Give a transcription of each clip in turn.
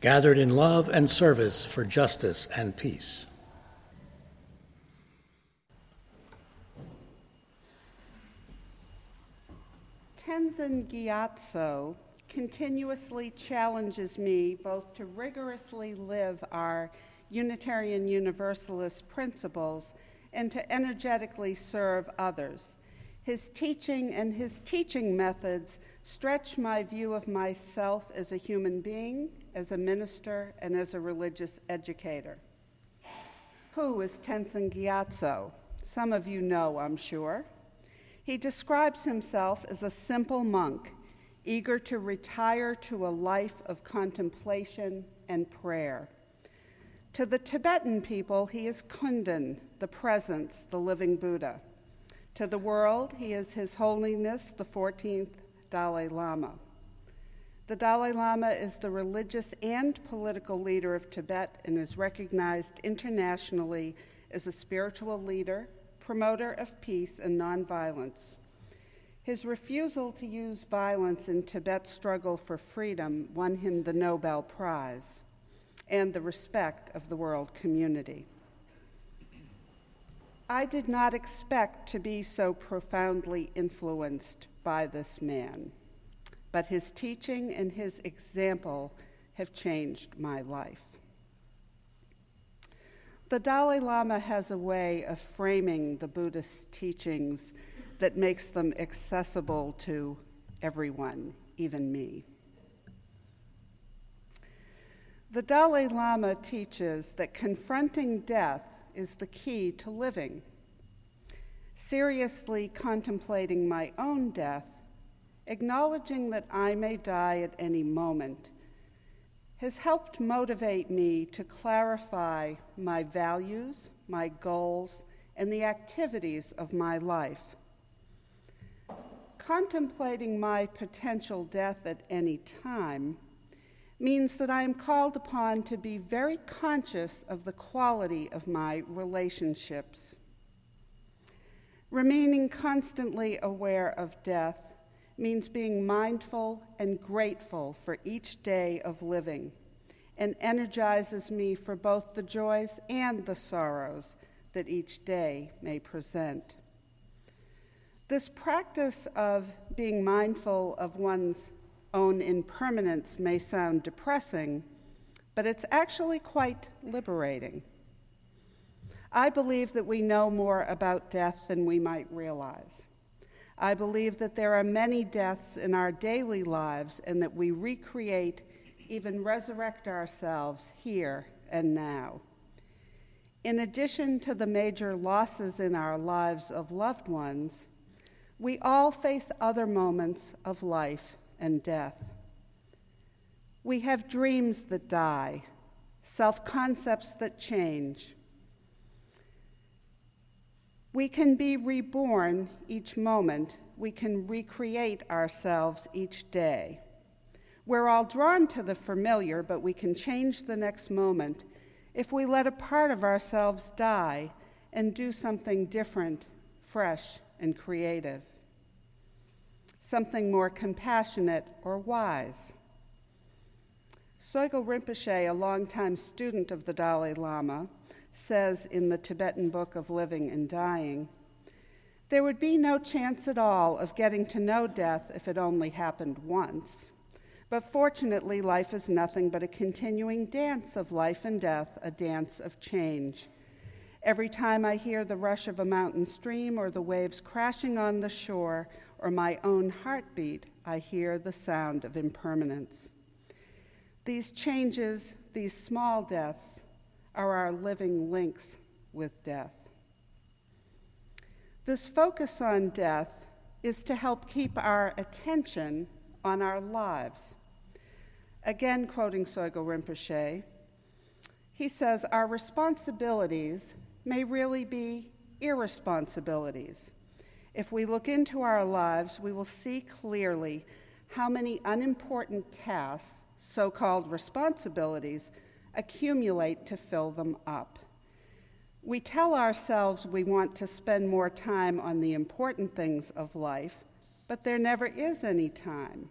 gathered in love and service for justice and peace. Tenzin Gyatso continuously challenges me both to rigorously live our Unitarian Universalist principles and to energetically serve others. His teaching and his teaching methods stretch my view of myself as a human being, as a minister, and as a religious educator. Who is Tenzin Gyatso? Some of you know, I'm sure. He describes himself as a simple monk, eager to retire to a life of contemplation and prayer. To the Tibetan people, he is Kundun, the presence, the living Buddha. To the world, he is His Holiness the 14th Dalai Lama. The Dalai Lama is the religious and political leader of Tibet and is recognized internationally as a spiritual leader, promoter of peace and nonviolence. His refusal to use violence in Tibet's struggle for freedom won him the Nobel Prize and the respect of the world community. I did not expect to be so profoundly influenced by this man, but his teaching and his example have changed my life. The Dalai Lama has a way of framing the Buddhist teachings that makes them accessible to everyone, even me. The Dalai Lama teaches that confronting death is the key to living. Seriously contemplating my own death, acknowledging that I may die at any moment, has helped motivate me to clarify my values, my goals, and the activities of my life. Contemplating my potential death at any time means that I am called upon to be very conscious of the quality of my relationships. Remaining constantly aware of death means being mindful and grateful for each day of living and energizes me for both the joys and the sorrows that each day may present. This practice of being mindful of one's own impermanence may sound depressing, but it's actually quite liberating. I believe that we know more about death than we might realize. I believe that there are many deaths in our daily lives and that we recreate, even resurrect ourselves here and now. In addition to the major losses in our lives of loved ones, we all face other moments of life and death. We have dreams that die, self concepts that change. We can be reborn each moment. We can recreate ourselves each day. We're all drawn to the familiar, but we can change the next moment if we let a part of ourselves die and do something different, fresh, and creative something more compassionate or wise. Sogyal Rinpoche, a longtime student of the Dalai Lama, says in the Tibetan Book of Living and Dying there would be no chance at all of getting to know death if it only happened once. But fortunately, life is nothing but a continuing dance of life and death, a dance of change. Every time I hear the rush of a mountain stream or the waves crashing on the shore or my own heartbeat, I hear the sound of impermanence. These changes, these small deaths, are our living links with death. This focus on death is to help keep our attention on our lives. Again, quoting Sogyal Rinpoche, he says, Our responsibilities may really be irresponsibilities. If we look into our lives, we will see clearly how many unimportant tasks, so called responsibilities, accumulate to fill them up. We tell ourselves we want to spend more time on the important things of life, but there never is any time.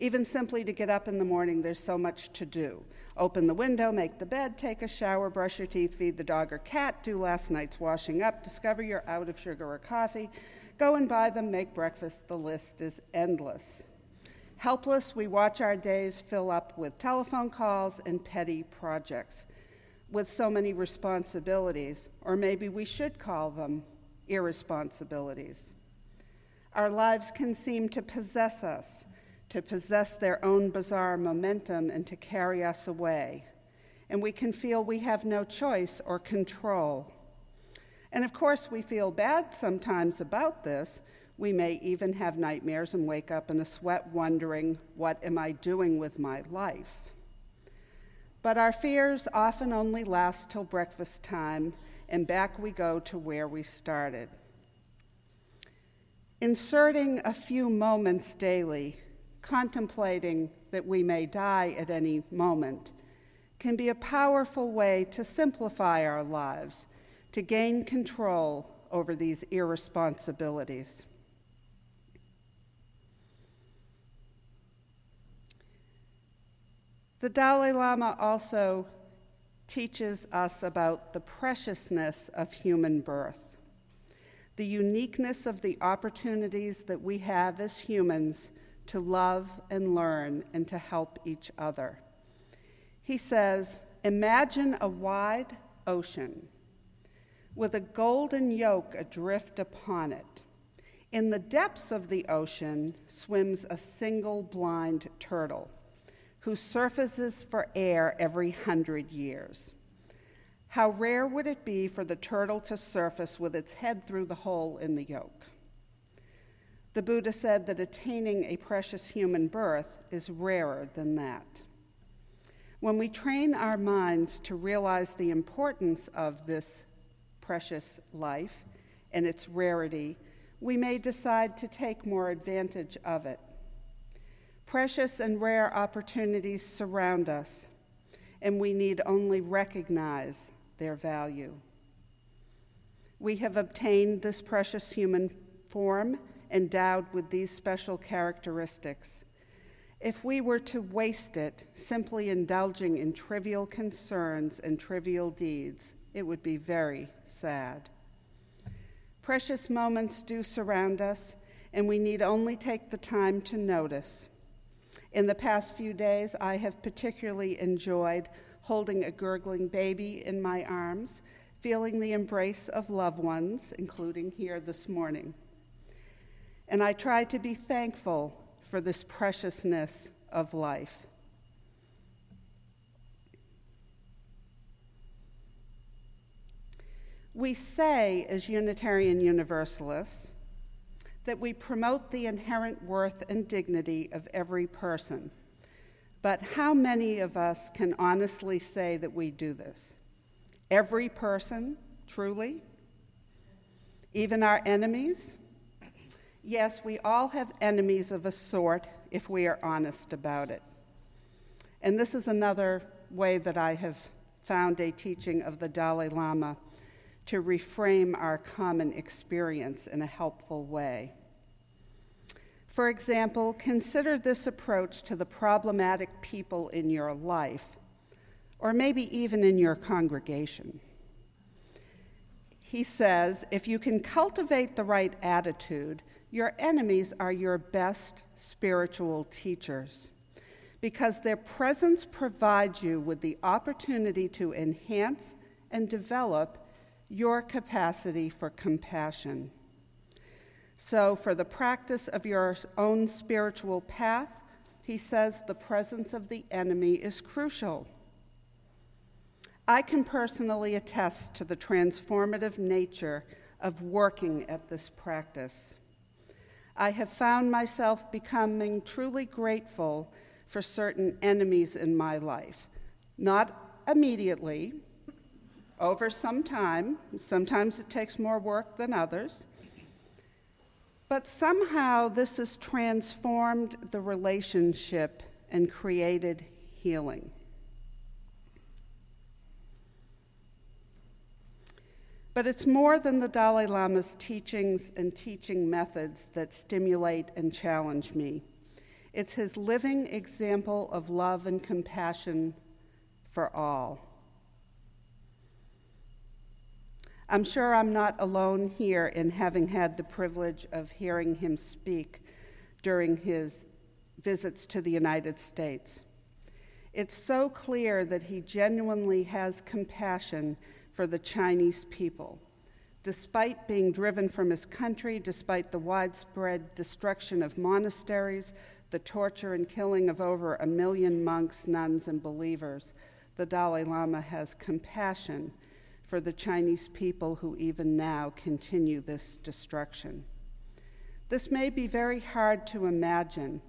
Even simply to get up in the morning, there's so much to do. Open the window, make the bed, take a shower, brush your teeth, feed the dog or cat, do last night's washing up, discover you're out of sugar or coffee, go and buy them, make breakfast. The list is endless. Helpless, we watch our days fill up with telephone calls and petty projects. With so many responsibilities, or maybe we should call them irresponsibilities. Our lives can seem to possess us to possess their own bizarre momentum and to carry us away. And we can feel we have no choice or control. And of course, we feel bad sometimes about this. We may even have nightmares and wake up in a sweat wondering, what am I doing with my life? But our fears often only last till breakfast time, and back we go to where we started. Inserting a few moments daily contemplating that we may die at any moment, can be a powerful way to simplify our lives, to gain control over these irresponsibilities. The Dalai Lama also teaches us about the preciousness of human birth, the uniqueness of the opportunities that we have as humans to love and learn and to help each other. He says, Imagine a wide ocean with a golden yoke adrift upon it. In the depths of the ocean swims a single blind turtle who surfaces for air every hundred years. How rare would it be for the turtle to surface with its head through the hole in the yoke? The Buddha said that attaining a precious human birth is rarer than that. When we train our minds to realize the importance of this precious life and its rarity, we may decide to take more advantage of it. Precious and rare opportunities surround us, and we need only recognize their value. We have obtained this precious human form endowed with these special characteristics. If we were to waste it simply indulging in trivial concerns and trivial deeds, it would be very sad. Precious moments do surround us, and we need only take the time to notice. In the past few days, I have particularly enjoyed holding a gurgling baby in my arms, feeling the embrace of loved ones, including here this morning and I try to be thankful for this preciousness of life. We say, as Unitarian Universalists, that we promote the inherent worth and dignity of every person. But how many of us can honestly say that we do this? Every person, truly? Even our enemies? Yes, we all have enemies of a sort if we are honest about it. And this is another way that I have found a teaching of the Dalai Lama to reframe our common experience in a helpful way. For example, consider this approach to the problematic people in your life, or maybe even in your congregation. He says if you can cultivate the right attitude, your enemies are your best spiritual teachers because their presence provides you with the opportunity to enhance and develop your capacity for compassion. So, for the practice of your own spiritual path, he says the presence of the enemy is crucial. I can personally attest to the transformative nature of working at this practice. I have found myself becoming truly grateful for certain enemies in my life. Not immediately, over some time. Sometimes it takes more work than others. But somehow this has transformed the relationship and created healing. But it's more than the Dalai Lama's teachings and teaching methods that stimulate and challenge me. It's his living example of love and compassion for all. I'm sure I'm not alone here in having had the privilege of hearing him speak during his visits to the United States. It's so clear that he genuinely has compassion for the Chinese people. Despite being driven from his country, despite the widespread destruction of monasteries, the torture and killing of over a million monks, nuns, and believers, the Dalai Lama has compassion for the Chinese people who even now continue this destruction. This may be very hard to imagine,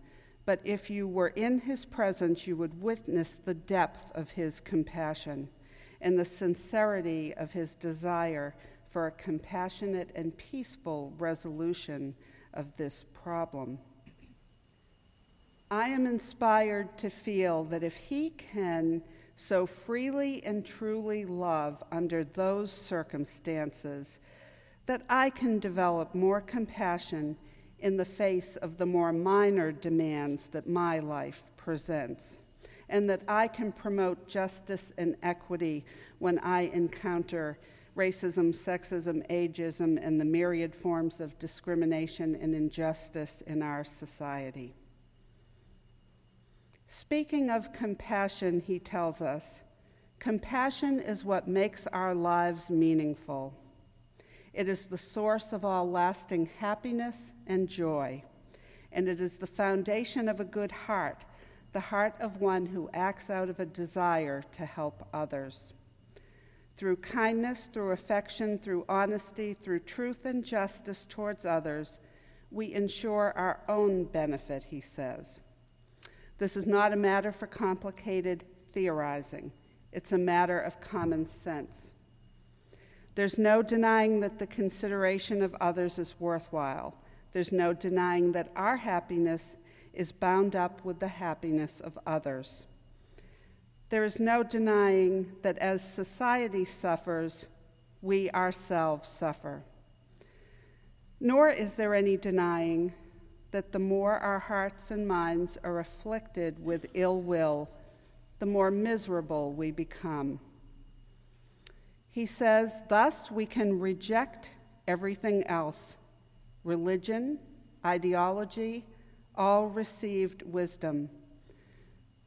but if you were in his presence, you would witness the depth of his compassion and the sincerity of his desire for a compassionate and peaceful resolution of this problem. I am inspired to feel that if he can so freely and truly love under those circumstances, that I can develop more compassion in the face of the more minor demands that my life presents, and that I can promote justice and equity when I encounter racism, sexism, ageism, and the myriad forms of discrimination and injustice in our society. Speaking of compassion, he tells us compassion is what makes our lives meaningful. It is the source of all lasting happiness and joy, and it is the foundation of a good heart, the heart of one who acts out of a desire to help others. Through kindness, through affection, through honesty, through truth and justice towards others, we ensure our own benefit, he says. This is not a matter for complicated theorizing, it's a matter of common sense. There's no denying that the consideration of others is worthwhile. There's no denying that our happiness is bound up with the happiness of others. There is no denying that as society suffers, we ourselves suffer. Nor is there any denying that the more our hearts and minds are afflicted with ill will, the more miserable we become. He says, thus we can reject everything else religion, ideology, all received wisdom.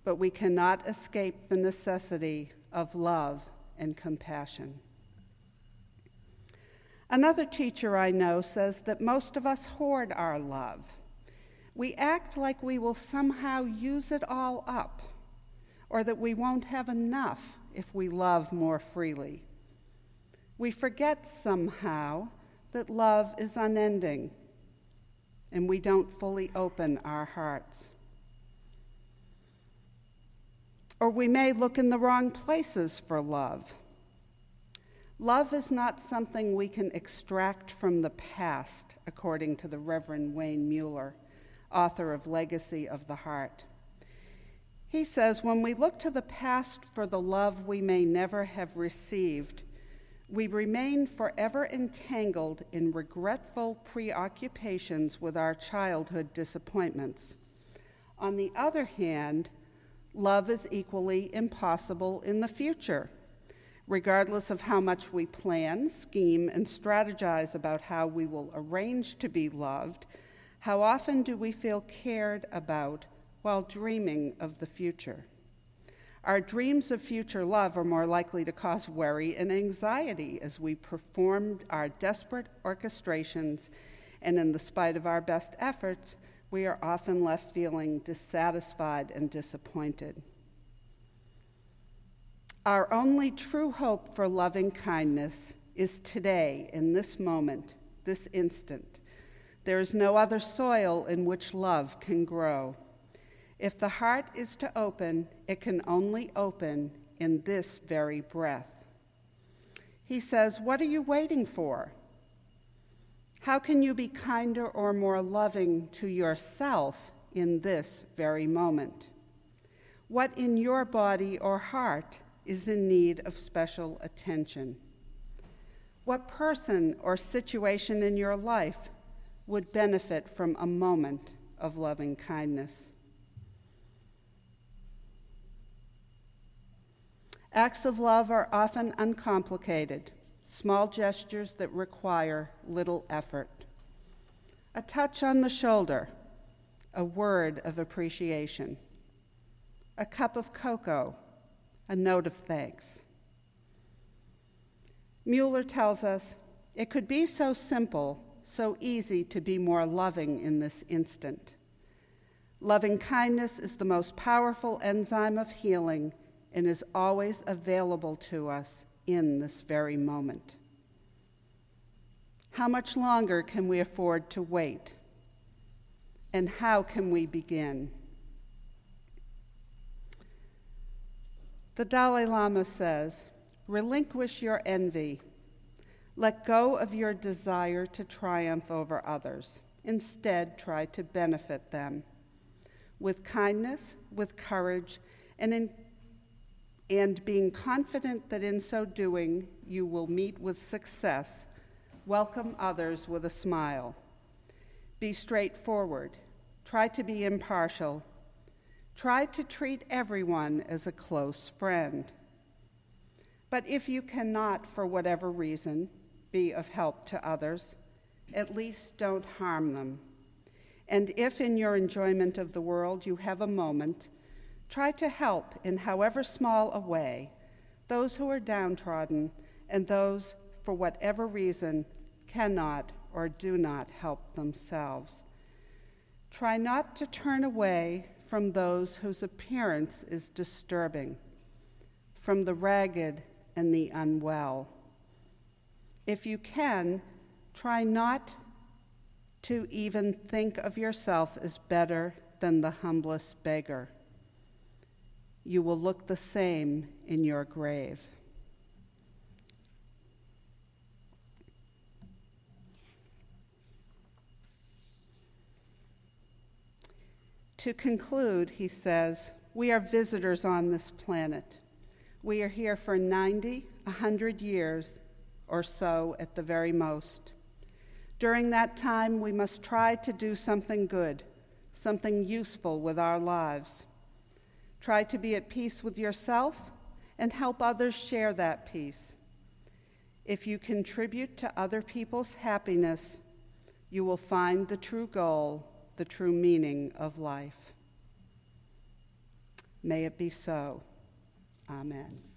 But we cannot escape the necessity of love and compassion. Another teacher I know says that most of us hoard our love we act like we will somehow use it all up, or that we won't have enough if we love more freely. We forget somehow that love is unending, and we don't fully open our hearts. Or we may look in the wrong places for love. Love is not something we can extract from the past, according to the Reverend Wayne Mueller author of Legacy of the Heart. He says, When we look to the past for the love we may never have received, we remain forever entangled in regretful preoccupations with our childhood disappointments. On the other hand, love is equally impossible in the future. Regardless of how much we plan, scheme, and strategize about how we will arrange to be loved, how often do we feel cared about while dreaming of the future? Our dreams of future love are more likely to cause worry and anxiety as we perform our desperate orchestrations, and in the spite of our best efforts, we are often left feeling dissatisfied and disappointed. Our only true hope for loving kindness is today, in this moment, this instant there is no other soil in which love can grow. If the heart is to open, it can only open in this very breath. He says, What are you waiting for? How can you be kinder or more loving to yourself in this very moment? What in your body or heart is in need of special attention? What person or situation in your life would benefit from a moment of loving kindness? Acts of love are often uncomplicated, small gestures that require little effort. A touch on the shoulder, a word of appreciation, a cup of cocoa, a note of thanks. Mueller tells us it could be so simple, so easy to be more loving in this instant. Loving kindness is the most powerful enzyme of healing and is always available to us in this very moment. How much longer can we afford to wait? And how can we begin? The Dalai Lama says, relinquish your envy. Let go of your desire to triumph over others. Instead, try to benefit them. With kindness, with courage, and in and being confident that in so doing you will meet with success, welcome others with a smile. Be straightforward. Try to be impartial. Try to treat everyone as a close friend. But if you cannot, for whatever reason, be of help to others, at least don't harm them. And if in your enjoyment of the world you have a moment, Try to help in however small a way those who are downtrodden and those, for whatever reason, cannot or do not help themselves. Try not to turn away from those whose appearance is disturbing, from the ragged and the unwell. If you can, try not to even think of yourself as better than the humblest beggar you will look the same in your grave. To conclude, he says, we are visitors on this planet. We are here for 90, 100 years or so at the very most. During that time, we must try to do something good, something useful with our lives. Try to be at peace with yourself and help others share that peace. If you contribute to other people's happiness, you will find the true goal, the true meaning of life. May it be so. Amen.